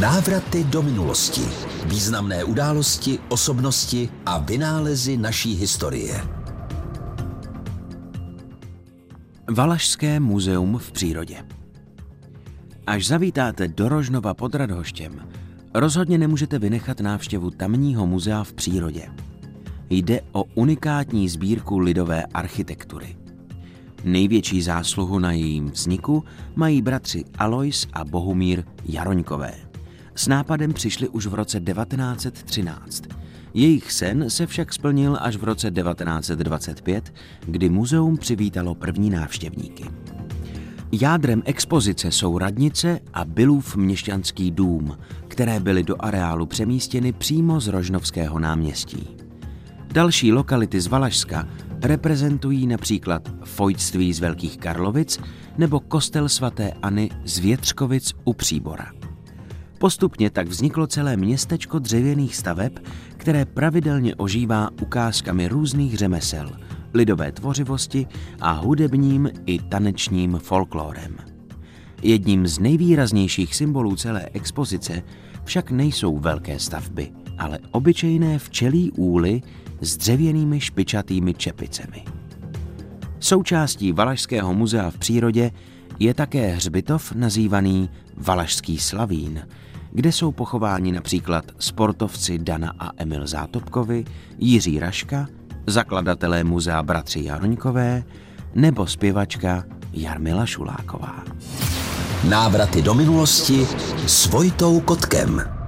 Návraty do minulosti. Významné události, osobnosti a vynálezy naší historie. Valašské muzeum v přírodě. Až zavítáte do Rožnova pod Radhoštěm, rozhodně nemůžete vynechat návštěvu tamního muzea v přírodě. Jde o unikátní sbírku lidové architektury. Největší zásluhu na jejím vzniku mají bratři Alois a Bohumír Jaroňkové. S nápadem přišli už v roce 1913. Jejich sen se však splnil až v roce 1925, kdy muzeum přivítalo první návštěvníky. Jádrem expozice jsou radnice a Bylův měšťanský dům, které byly do areálu přemístěny přímo z Rožnovského náměstí. Další lokality z Valašska reprezentují například fojtství z Velkých Karlovic nebo kostel svatéAny z Větřkovic u Příbora. Postupně tak vzniklo celé městečko dřevěných staveb, které pravidelně ožívá ukázkami různých řemesel, lidové tvořivosti a hudebním i tanečním folklórem. Jedním z nejvýraznějších symbolů celé expozice však nejsou velké stavby, ale obyčejné včelí úly s dřevěnými špičatými čepicemi. Součástí Valašského muzea v přírodě je také hřbitov nazývaný Valašský Slavín, kde jsou pochováni například sportovci Dana a Emil Zátopkovi, Jiří Raška, zakladatelé muzea bratři Jaroňkové nebo zpěvačka Jarmila Šuláková. Návraty do minulosti s Vojtou Kotkem.